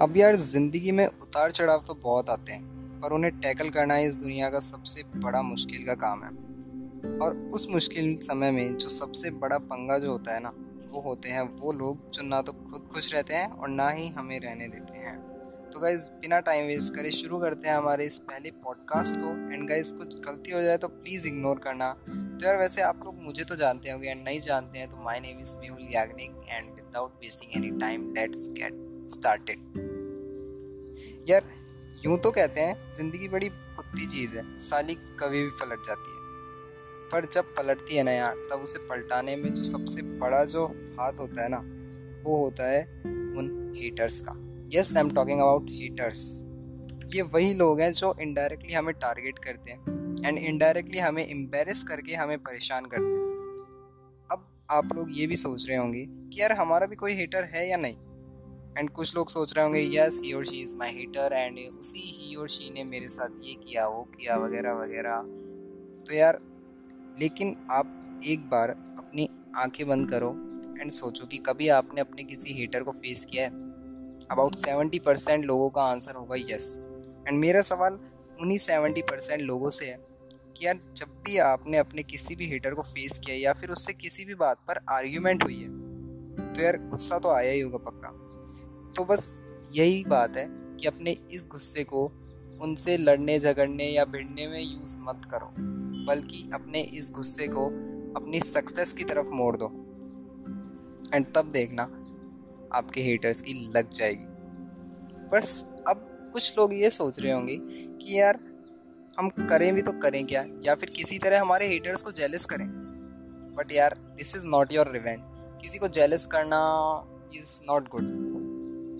अब यार ज़िंदगी में उतार चढ़ाव तो बहुत आते हैं, पर उन्हें टैकल करना इस दुनिया का सबसे बड़ा मुश्किल का काम है। और उस मुश्किल समय में जो सबसे बड़ा पंगा जो होता है ना, वो होते हैं वो लोग जो ना तो खुद खुश रहते हैं और ना ही हमें रहने देते हैं। तो गाइज़ बिना टाइम वेस्ट करे शुरू करते हैं हमारे इस पहले पॉडकास्ट को। एंड गाइज़ कुछ गलती हो जाए तो प्लीज़ इग्नोर करना। तो यार वैसे आप लोग मुझे तो जानते होंगे एंड नहीं जानते हैं तो my name is Mehul Yagnik and without wasting any time let's get started यार, यूँ तो कहते हैं, ज़िंदगी बड़ी कुत्ती चीज़ है। साली कभी भी पलट जाती है। पर जब पलटती है ना यार, तब उसे पलटाने में जो सबसे बड़ा जो हाथ होता है ना, वो होता है उन हेटर्स का। Yes I am talking about haters ये वही लोग हैं जो इनडायरेक्टली हमें टारगेट करते हैं एंड इनडायरेक्टली हमें एम्बेरस करके हमें परेशान करते हैं। अब आप लोग ये भी सोच रहे होंगे कि यार, हमारा भी कोई हेटर है या नहीं? एंड कुछ लोग सोच रहे होंगे यस ही और she is my hater and उसी ही और शी ने मेरे साथ ये किया, वो किया, वगैरह वगैरह। तो यार, लेकिन आप एक बार अपनी आँखें बंद करो एंड सोचो कि कभी आपने अपने किसी हीटर को फेस किया है। अबाउट सेवेंटी परसेंट लोगों का आंसर होगा यस एंड मेरा सवाल उन्हीं सेवेंटी परसेंट लोगों से है कि यार, जब भी आपने अपने किसी भी हीटर को फेस किया या फिर उससे किसी भी बात पर आर्ग्यूमेंट हुई है तो यार, गुस्सा तो आया ही होगा पक्का। तो बस यही बात है कि अपने इस गुस्से को उनसे लड़ने, झगड़ने या भिड़ने में यूज़ मत करो, बल्कि अपने इस गुस्से को अपनी सक्सेस की तरफ़ मोड़ दो। एंड तब देखना आपके हेटर्स की लग जाएगी। बस अब कुछ लोग ये सोच रहे होंगे कि यार, हम करें भी तो करें क्या? या फिर किसी तरह हमारे हेटर्स को जेलस करें? बट यार this is not your revenge किसी को जेलस करना इज़ नॉट गुड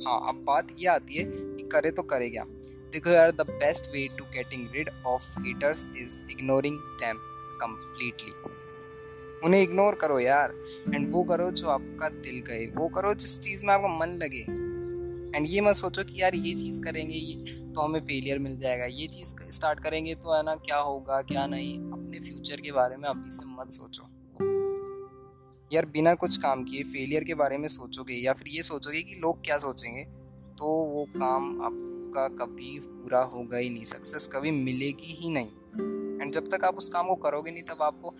हाँ अब बात ये आती है कि करे तो करे क्या देखो यार the best way to getting rid of haters is ignoring them completely उन्हें इग्नोर करो यार एंड वो करो जो आपका दिल कहे वो करो जिस चीज़ में आपका मन लगे। एंड ये मत सोचो कि यार ये चीज़ करेंगे, ये तो हमें फेलियर मिल जाएगा। ये चीज़ स्टार्ट करेंगे तो है ना, क्या होगा, क्या नहीं, अपने फ्यूचर के बारे में अभी से मत सोचो। यार, बिना कुछ काम किए फेलियर के बारे में सोचोगे या फिर ये सोचोगे कि लोग क्या सोचेंगे तो वो काम आपका कभी पूरा होगा ही नहीं सक्सेस कभी मिलेगी ही नहीं। एंड जब तक आप उस काम को करोगे नहीं, तब आपको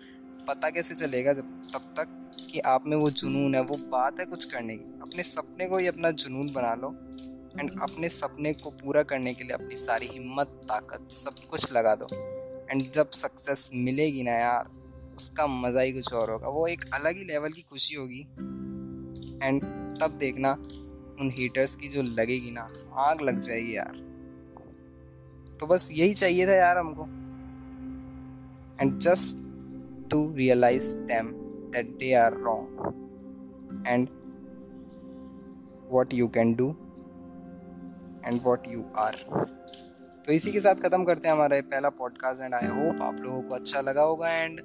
पता कैसे चलेगा जब, तब तक कि आप में वो जुनून है, वो बात है कुछ करने की। अपने सपने को ही अपना जुनून बना लो एंड अपने सपने को पूरा करने के लिए अपनी सारी हिम्मत, ताकत सब कुछ लगा दो। एंड जब सक्सेस मिलेगी ना यार उसका मज़ा ही कुछ और होगा। वो एक अलग ही लेवल की खुशी होगी। एंड तब देखना, उन हीटर्स की जो लगेगी ना, आग लग जाएगी यार। तो बस यही चाहिए था यार हमको। And just to realise them that they are wrong and what you can do and what you are तो इसी के साथ ख़त्म करते हैं हमारा पहला पॉडकास्ट एंड आई होप आप लोगों को अच्छा लगा होगा एंड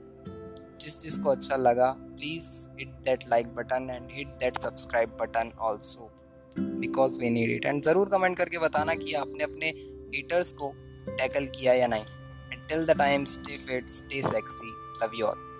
जिस जिसको अच्छा लगा please hit that like button and hit that subscribe button also because we need it and ज़रूर कमेंट करके बताना कि आपने अपने हीटर्स को टैकल किया या नहीं. Till the time stay fit stay sexy love you all